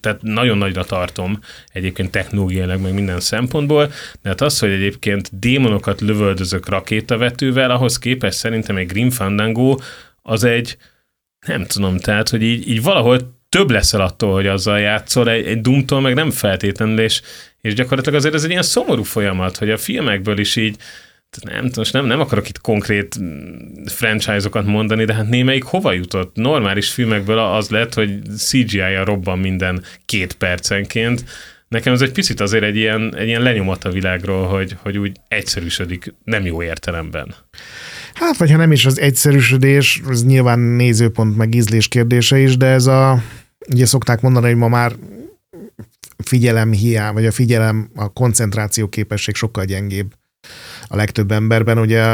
tehát nagyon nagyra tartom egyébként technológiailag, meg minden szempontból, de hát az, hogy egyébként démonokat lövöldözök rakétavetővel, ahhoz képest szerintem egy Grim Fandango az egy, nem tudom, tehát, hogy így, így valahol több leszel attól, hogy azzal játszol, egy, egy Doomtól meg nem feltétlenül, és, és gyakorlatilag azért ez egy ilyen szomorú folyamat, hogy a filmekből is így, nem, most nem, nem akarok itt konkrét franchise-okat mondani, de hát némelyik hova jutott? Normális filmekből az lett, hogy CGI-ja robban minden két percenként. Nekem ez egy picit azért egy ilyen, egy ilyen lenyomat a világról, hogy, hogy úgy egyszerűsödik, nem jó értelemben. Hát, vagy ha nem is az egyszerűsödés, az nyilván nézőpont meg ízlés kérdése is, de ez a, ugye szokták mondani, hogy ma már figyelem hiány, vagy a figyelem, a koncentráció képesség sokkal gyengébb a legtöbb emberben. Ugye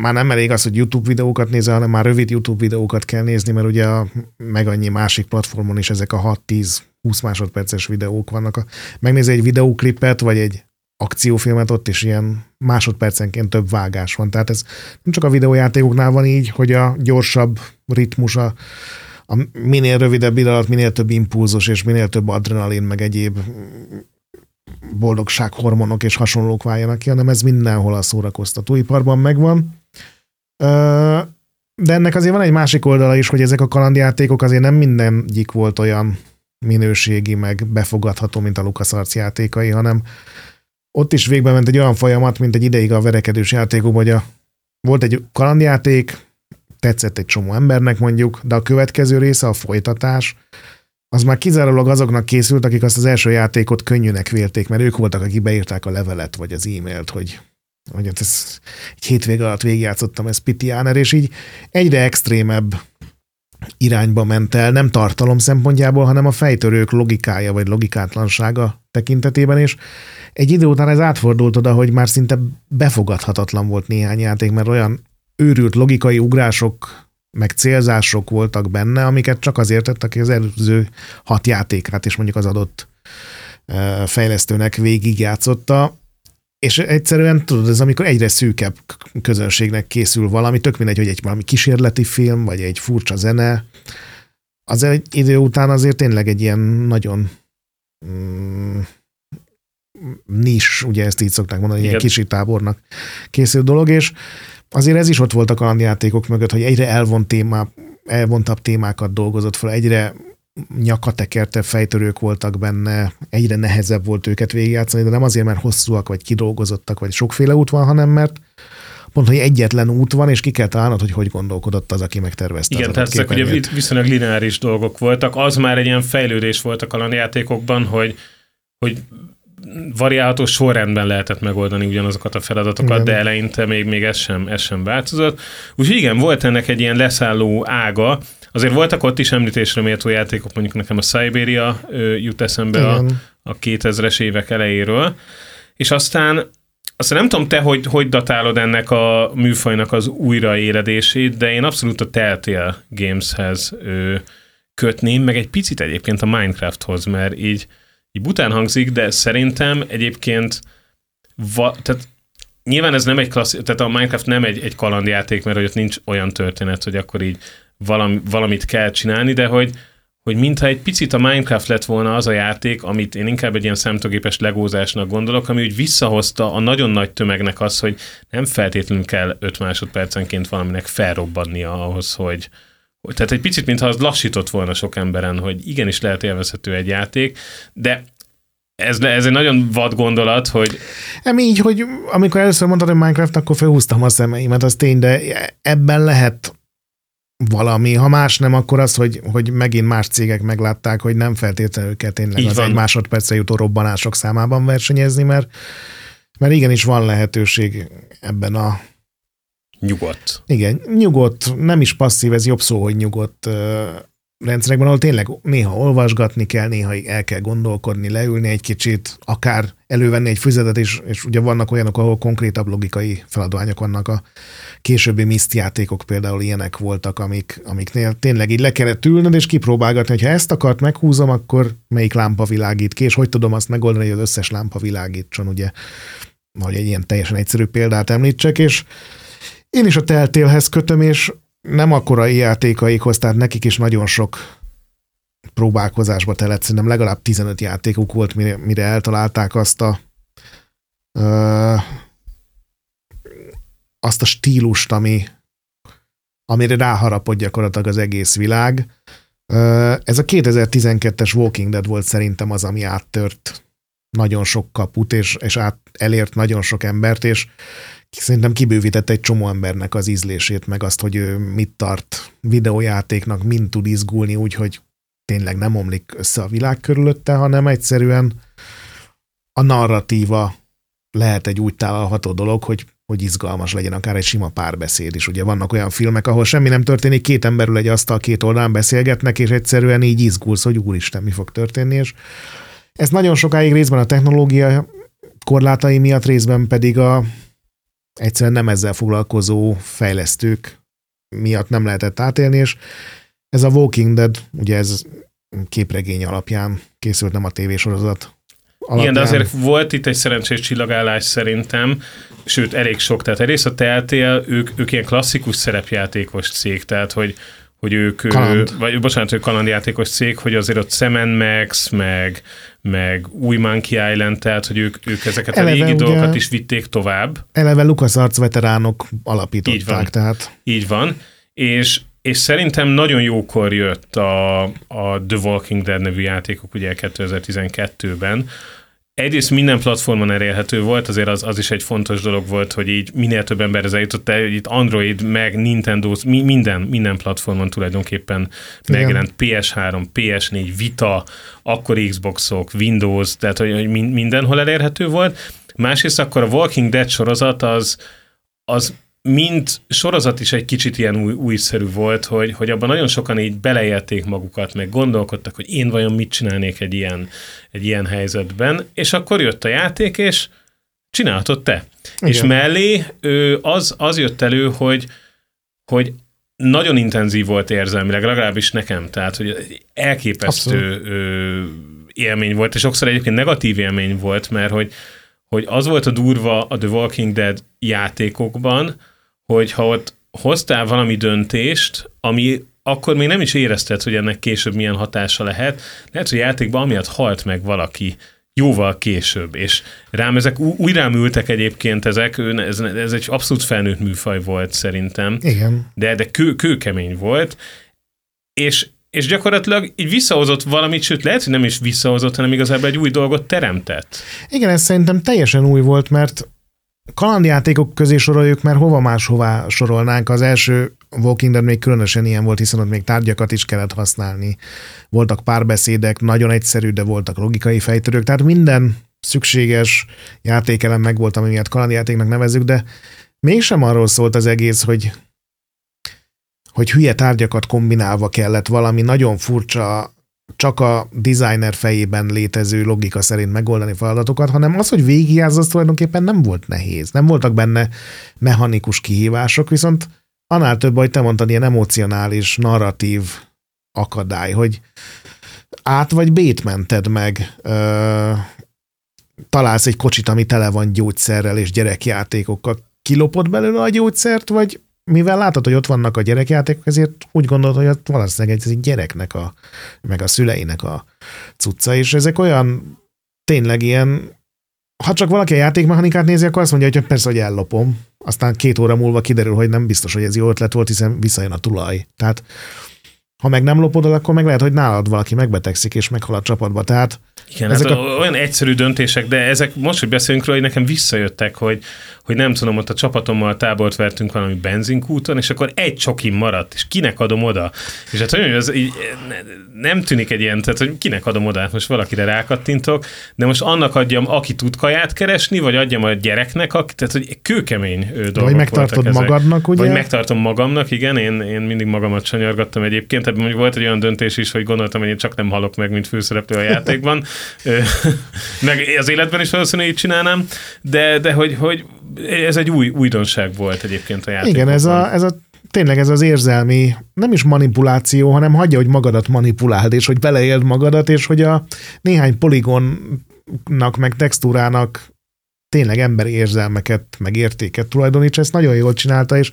már nem elég az, hogy YouTube videókat nézel, hanem már rövid YouTube videókat kell nézni, mert ugye meg annyi másik platformon is ezek a 6-10-20 másodperces videók vannak. Megnézi egy videóklipet, vagy egy akciófilmet, ott is ilyen másodpercenként több vágás van. Tehát ez nem csak a videójátékoknál van így, hogy a gyorsabb ritmus, a, a minél rövidebb idő alatt minél több impulzus és minél több adrenalin, meg egyéb boldogsághormonok és hasonlók váljanak ki, hanem ez mindenhol a szórakoztatóiparban megvan. De ennek azért van egy másik oldala is, hogy ezek a kalandjátékok azért nem mindegyik volt olyan minőségi, meg befogadható, mint a LucasArts játékai, hanem ott is végbe ment egy olyan folyamat, mint egy ideig a verekedős játékok, hogy a, volt egy kalandjáték, tetszett egy csomó embernek mondjuk, de a következő része, a folytatás, az már kizárólag azoknak készült, akik azt az első játékot könnyűnek vélték, mert ők voltak, akik beírták a levelet, vagy az e-mailt, hogy, hogy ez egy hétvége alatt végigjátszottam ezt Pitiáner, és így egyre extrémebb irányba ment el, nem tartalom szempontjából, hanem a fejtörők logikája vagy logikátlansága tekintetében, és egy idő után ez átfordult oda, hogy már szinte befogadhatatlan volt néhány játék, mert olyan őrült logikai ugrások meg célzások voltak benne, amiket csak azért tettek, hogy az előző hat játékát is mondjuk az adott fejlesztőnek végigjátszotta, és egyszerűen tudod, ez amikor egyre szűkebb közönségnek készül valami, tök mindegy, hogy egy valami kísérleti film, vagy egy furcsa zene, az egy idő után azért tényleg egy ilyen nagyon mm, nis, ugye ezt így szokták mondani, Igen. ilyen kisi tábornak készül dolog, és azért ez is ott volt a kalandjátékok mögött, hogy egyre elvont témá, elvontabb témákat dolgozott fel, egyre nyakatekerte fejtörők voltak benne, egyre nehezebb volt őket végigjátszani, de nem azért, mert hosszúak, vagy kidolgozottak, vagy sokféle út van, hanem mert pont, hogy egyetlen út van, és ki kell találnod, hogy hogy gondolkodott az, aki megtervezte. Igen, tehát ezek ugye viszonylag lineáris dolgok voltak. Az már egy ilyen fejlődés volt a kalandjátékokban, hogy, hogy variálható sorrendben lehetett megoldani ugyanazokat a feladatokat, igen. de eleinte még, még ez, sem, ez sem változott. Úgyhogy igen, volt ennek egy ilyen leszálló ága, Azért voltak ott is említésre méltó játékok, mondjuk nekem a Siberia jut eszembe a, a 2000-es évek elejéről, és aztán aztán nem tudom te, hogy, hogy datálod ennek a műfajnak az újraéledését, de én abszolút a Telltale Gameshez ö, kötném, meg egy picit egyébként a Minecrafthoz, mert így így bután hangzik, de szerintem egyébként va, tehát nyilván ez nem egy klassz, tehát a Minecraft nem egy, egy kalandjáték, mert hogy ott nincs olyan történet, hogy akkor így valami, valamit kell csinálni, de hogy, hogy mintha egy picit a Minecraft lett volna az a játék, amit én inkább egy ilyen számítógépes legózásnak gondolok, ami úgy visszahozta a nagyon nagy tömegnek az, hogy nem feltétlenül kell 5 másodpercenként valaminek felrobbannia ahhoz, hogy, tehát egy picit, mintha az lassított volna sok emberen, hogy igenis lehet élvezhető egy játék, de ez, ez egy nagyon vad gondolat, hogy... Nem így, hogy amikor először mondtad, hogy Minecraft, akkor felhúztam a szemeimet, az tény, de ebben lehet valami, ha más nem, akkor az, hogy, hogy megint más cégek meglátták, hogy nem feltétlenül kell tényleg Így az van. egy másodpercre jutó robbanások számában versenyezni, mert, mert igenis van lehetőség ebben a Nyugodt. igen, nyugodt, nem is passzív, ez jobb szó, hogy nyugodt rendszerekben, ahol tényleg néha olvasgatni kell, néha el kell gondolkodni, leülni egy kicsit, akár elővenni egy füzetet, és, és ugye vannak olyanok, ahol konkrétabb logikai feladványok vannak. A későbbi Myst játékok például ilyenek voltak, amik, amiknél tényleg így le kellett ülnöd, és kipróbálgatni, hogy ha ezt akart meghúzom, akkor melyik lámpa világít ki, és hogy tudom azt megoldani, hogy az összes lámpa világítson, ugye, vagy egy ilyen teljesen egyszerű példát említsek, és én is a teltélhez kötöm, és nem akkora játékaikhoz, tehát nekik is nagyon sok próbálkozásba telett, szerintem legalább 15 játékuk volt, mire, mire eltalálták azt a ö, azt a stílust, ami, amire ráharapott gyakorlatilag az egész világ. Ö, ez a 2012-es Walking Dead volt szerintem az, ami áttört nagyon sok kaput, és, és át, elért nagyon sok embert, és szerintem kibővített egy csomó embernek az ízlését, meg azt, hogy ő mit tart videójátéknak, mint tud izgulni, úgyhogy tényleg nem omlik össze a világ körülötte, hanem egyszerűen a narratíva lehet egy úgy tálalható dolog, hogy, hogy izgalmas legyen akár egy sima párbeszéd is. Ugye vannak olyan filmek, ahol semmi nem történik, két emberül egy asztal két oldalán beszélgetnek, és egyszerűen így izgulsz, hogy úristen, mi fog történni, és ez nagyon sokáig részben a technológia korlátai miatt, részben pedig a, egyszerűen nem ezzel foglalkozó fejlesztők miatt nem lehetett átélni, és ez a Walking Dead, ugye ez képregény alapján készült, nem a tévésorozat alapján. Igen, de azért volt itt egy szerencsés csillagállás szerintem, sőt, elég sok. Tehát egyrészt a Telltale, ők, ők ilyen klasszikus szerepjátékos cég, tehát hogy hogy ők, Kaland. vagy bocsánat, ők kalandjátékos cég, hogy azért ott Sam Max, meg, meg új Monkey Island, tehát hogy ők, ők ezeket Eleve a régi ugye- dolgokat is vitték tovább. Eleve LucasArts veteránok Így alapították, van. tehát Így van. És, és szerintem nagyon jókor jött a, a The Walking Dead nevű játékok ugye 2012-ben. Egyrészt minden platformon elérhető volt, azért az, az is egy fontos dolog volt, hogy így minél több emberhez eljutott el, hogy itt Android, meg Nintendo, mi, minden, minden platformon tulajdonképpen Igen. megjelent PS3, PS4, Vita, akkor Xboxok, Windows, tehát hogy, hogy min- mindenhol elérhető volt. Másrészt akkor a Walking Dead sorozat az, az mind sorozat is egy kicsit ilyen új, újszerű volt, hogy, hogy abban nagyon sokan így beleélték magukat, meg gondolkodtak, hogy én vajon mit csinálnék egy ilyen, egy ilyen helyzetben, és akkor jött a játék, és csinálhatod te. Igen. És mellé ő, az, az jött elő, hogy, hogy nagyon intenzív volt érzelmileg, legalábbis nekem, tehát hogy elképesztő ö, élmény volt, és sokszor egyébként negatív élmény volt, mert hogy, hogy az volt a durva a The Walking Dead játékokban, hogy ha ott hoztál valami döntést, ami akkor még nem is érezted, hogy ennek később milyen hatása lehet. Lehet, hogy játékban amiatt halt meg valaki jóval később, és rám ezek új rám ültek egyébként ezek, ez, ez egy abszolút felnőtt műfaj volt szerintem, igen. de, de kő, kőkemény volt, és, és gyakorlatilag így visszahozott valamit, sőt lehet, hogy nem is visszahozott, hanem igazából egy új dolgot teremtett. Igen, ez szerintem teljesen új volt, mert kalandjátékok közé soroljuk, mert hova máshová sorolnánk. Az első Walking Dead még különösen ilyen volt, hiszen ott még tárgyakat is kellett használni. Voltak párbeszédek, nagyon egyszerű, de voltak logikai fejtörők, tehát minden szükséges játékelem megvolt, ami miatt kalandjátéknak nevezzük, de mégsem arról szólt az egész, hogy hogy hülye tárgyakat kombinálva kellett valami nagyon furcsa, csak a designer fejében létező logika szerint megoldani feladatokat, hanem az, hogy végigjázz, az tulajdonképpen nem volt nehéz. Nem voltak benne mechanikus kihívások, viszont annál több, hogy te mondtad, ilyen emocionális, narratív akadály, hogy át vagy bét mented meg, ö, találsz egy kocsit, ami tele van gyógyszerrel és gyerekjátékokkal, kilopod belőle a gyógyszert, vagy mivel látod, hogy ott vannak a gyerekjátékok, ezért úgy gondolod, hogy ott valószínűleg ez egy gyereknek, a, meg a szüleinek a cucca, és ezek olyan tényleg ilyen, ha csak valaki a játékmechanikát nézi, akkor azt mondja, hogy persze, hogy ellopom. Aztán két óra múlva kiderül, hogy nem biztos, hogy ez jó ötlet volt, hiszen visszajön a tulaj. Tehát ha meg nem lopod el, akkor meg lehet, hogy nálad valaki megbetegszik és meghal a csapatba. Tehát Igen, Ezek hát a... olyan egyszerű döntések, de ezek most, hogy beszélünk róla, hogy nekem visszajöttek, hogy, hogy nem tudom, ott a csapatommal tábort vertünk valami benzinkúton, és akkor egy csokim maradt, és kinek adom oda? És hát hogy ez így nem tűnik egy ilyen, tehát hogy kinek adom oda, hát most valakire rákattintok, de most annak adjam, aki tud kaját keresni, vagy adjam a gyereknek, aki, tehát hogy kőkemény dolgok Vagy megtartod ezek. magadnak, ugye? Vagy megtartom magamnak, igen, én, én mindig magamat sanyargattam egyébként, ebben mondjuk volt egy olyan döntés is, hogy gondoltam, hogy én csak nem halok meg, mint főszereplő a játékban, [laughs] meg az életben is valószínűleg így csinálnám, de, de hogy, hogy ez egy új újdonság volt egyébként a játékban. Igen, ez a, ez a tényleg ez az érzelmi, nem is manipuláció, hanem hagyja, hogy magadat manipuláld, és hogy beleéld magadat, és hogy a néhány poligonnak, meg textúrának tényleg emberi érzelmeket, meg értéket tulajdoníts, ezt nagyon jól csinálta, és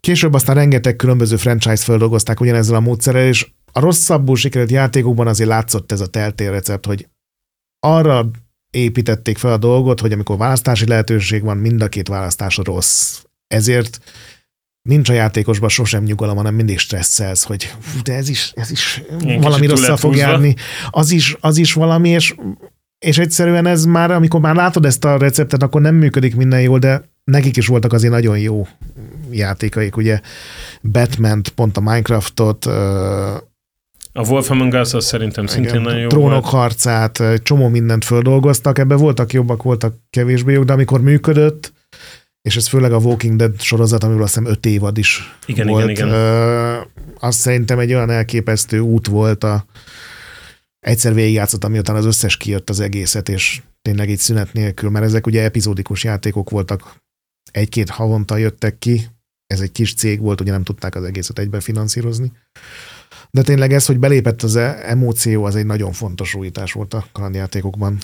később aztán rengeteg különböző franchise földolgozták ugyanezzel a módszerrel, és a rosszabbul sikerült játékokban azért látszott ez a teltél recept, hogy arra építették fel a dolgot, hogy amikor választási lehetőség van, mind a két választás rossz. Ezért nincs a játékosban sosem nyugalom, hanem mindig stresszelsz, hogy de ez is, ez is Ilyen valami rosszal fog húzva. járni. Az is, az is valami, és, és egyszerűen ez már, amikor már látod ezt a receptet, akkor nem működik minden jól, de nekik is voltak azért nagyon jó játékaik, ugye batman pont a Minecraftot, A Wolf Among Us az szerintem szintén igen, nagyon jó trónok volt. harcát, csomó mindent földolgoztak, ebbe voltak jobbak, voltak kevésbé jók, de amikor működött, és ez főleg a Walking Dead sorozat, amiből azt hiszem öt évad is Igen, volt, igen, igen. Az szerintem egy olyan elképesztő út volt a egyszer végigjátszottam, miután az összes kijött az egészet, és tényleg egy szünet nélkül, mert ezek ugye epizódikus játékok voltak, egy-két havonta jöttek ki, ez egy kis cég volt, ugye nem tudták az egészet egyben finanszírozni. De tényleg ez, hogy belépett az emóció, az egy nagyon fontos újítás volt a kalandjátékokban.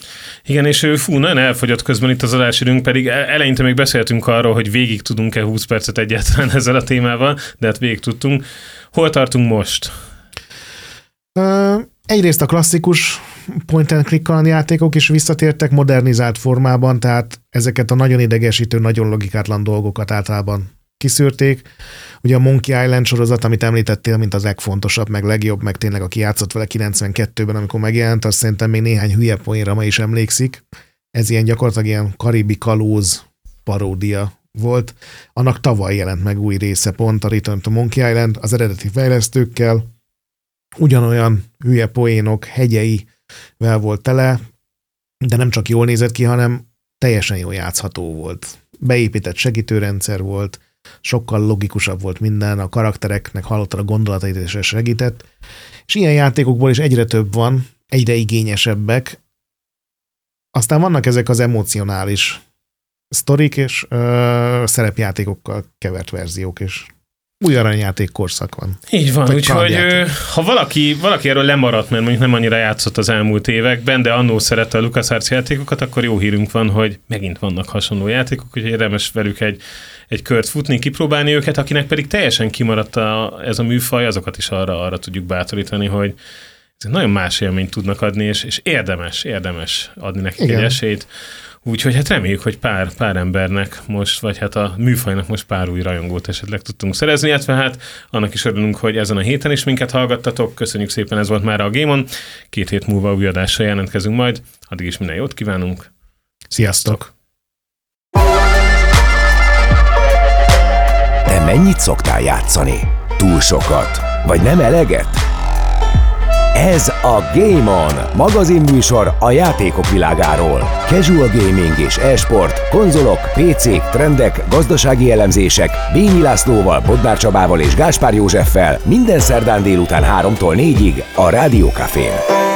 Igen, és fú, nagyon elfogyott közben itt az adásidőnk, pedig e- eleinte még beszéltünk arról, hogy végig tudunk-e 20 percet egyáltalán [laughs] ezzel a témával, de hát végig tudtunk. Hol tartunk most? Ö, Egyrészt a klasszikus point and click játékok is visszatértek modernizált formában, tehát ezeket a nagyon idegesítő, nagyon logikátlan dolgokat általában kiszűrték. Ugye a Monkey Island sorozat, amit említettél, mint az legfontosabb, meg legjobb, meg tényleg aki játszott vele 92-ben, amikor megjelent, azt szerintem még néhány hülye poénra ma is emlékszik. Ez ilyen gyakorlatilag ilyen karibi kalóz paródia volt. Annak tavaly jelent meg új része pont a Return to Monkey Island az eredeti fejlesztőkkel, ugyanolyan hülye poénok hegyeivel volt tele, de nem csak jól nézett ki, hanem teljesen jól játszható volt. Beépített segítőrendszer volt, sokkal logikusabb volt minden, a karaktereknek hallottad a gondolatait és segített, és ilyen játékokból is egyre több van, egyre igényesebbek. Aztán vannak ezek az emocionális sztorik és ö, szerepjátékokkal kevert verziók, és új aranyjáték korszak van. Így van, úgyhogy ha valaki, valaki erről lemaradt, mert mondjuk nem annyira játszott az elmúlt években, de annó szerette a LucasArts játékokat, akkor jó hírünk van, hogy megint vannak hasonló játékok, úgyhogy érdemes velük egy, egy kört futni, kipróbálni őket, akinek pedig teljesen kimaradt a, ez a műfaj, azokat is arra, arra tudjuk bátorítani, hogy ezek nagyon más élményt tudnak adni, és, és érdemes, érdemes adni nekik Igen. egy esélyt. Úgyhogy hát reméljük, hogy pár, pár embernek most, vagy hát a műfajnak most pár új rajongót esetleg tudtunk szerezni, illetve hát annak is örülünk, hogy ezen a héten is minket hallgattatok. Köszönjük szépen, ez volt már a Gémon. Két hét múlva új adással jelentkezünk majd. Addig is minden jót kívánunk. Sziasztok! Mennyit szoktál játszani? Túl sokat? Vagy nem eleget? Ez a Game On, magazinműsor a játékok világáról. Casual gaming és e-sport, konzolok, PC-k, trendek, gazdasági elemzések, Bényi Lászlóval, Bodnár Csabával és Gáspár Józseffel minden szerdán délután 3-tól 4-ig a Rádió Cafén.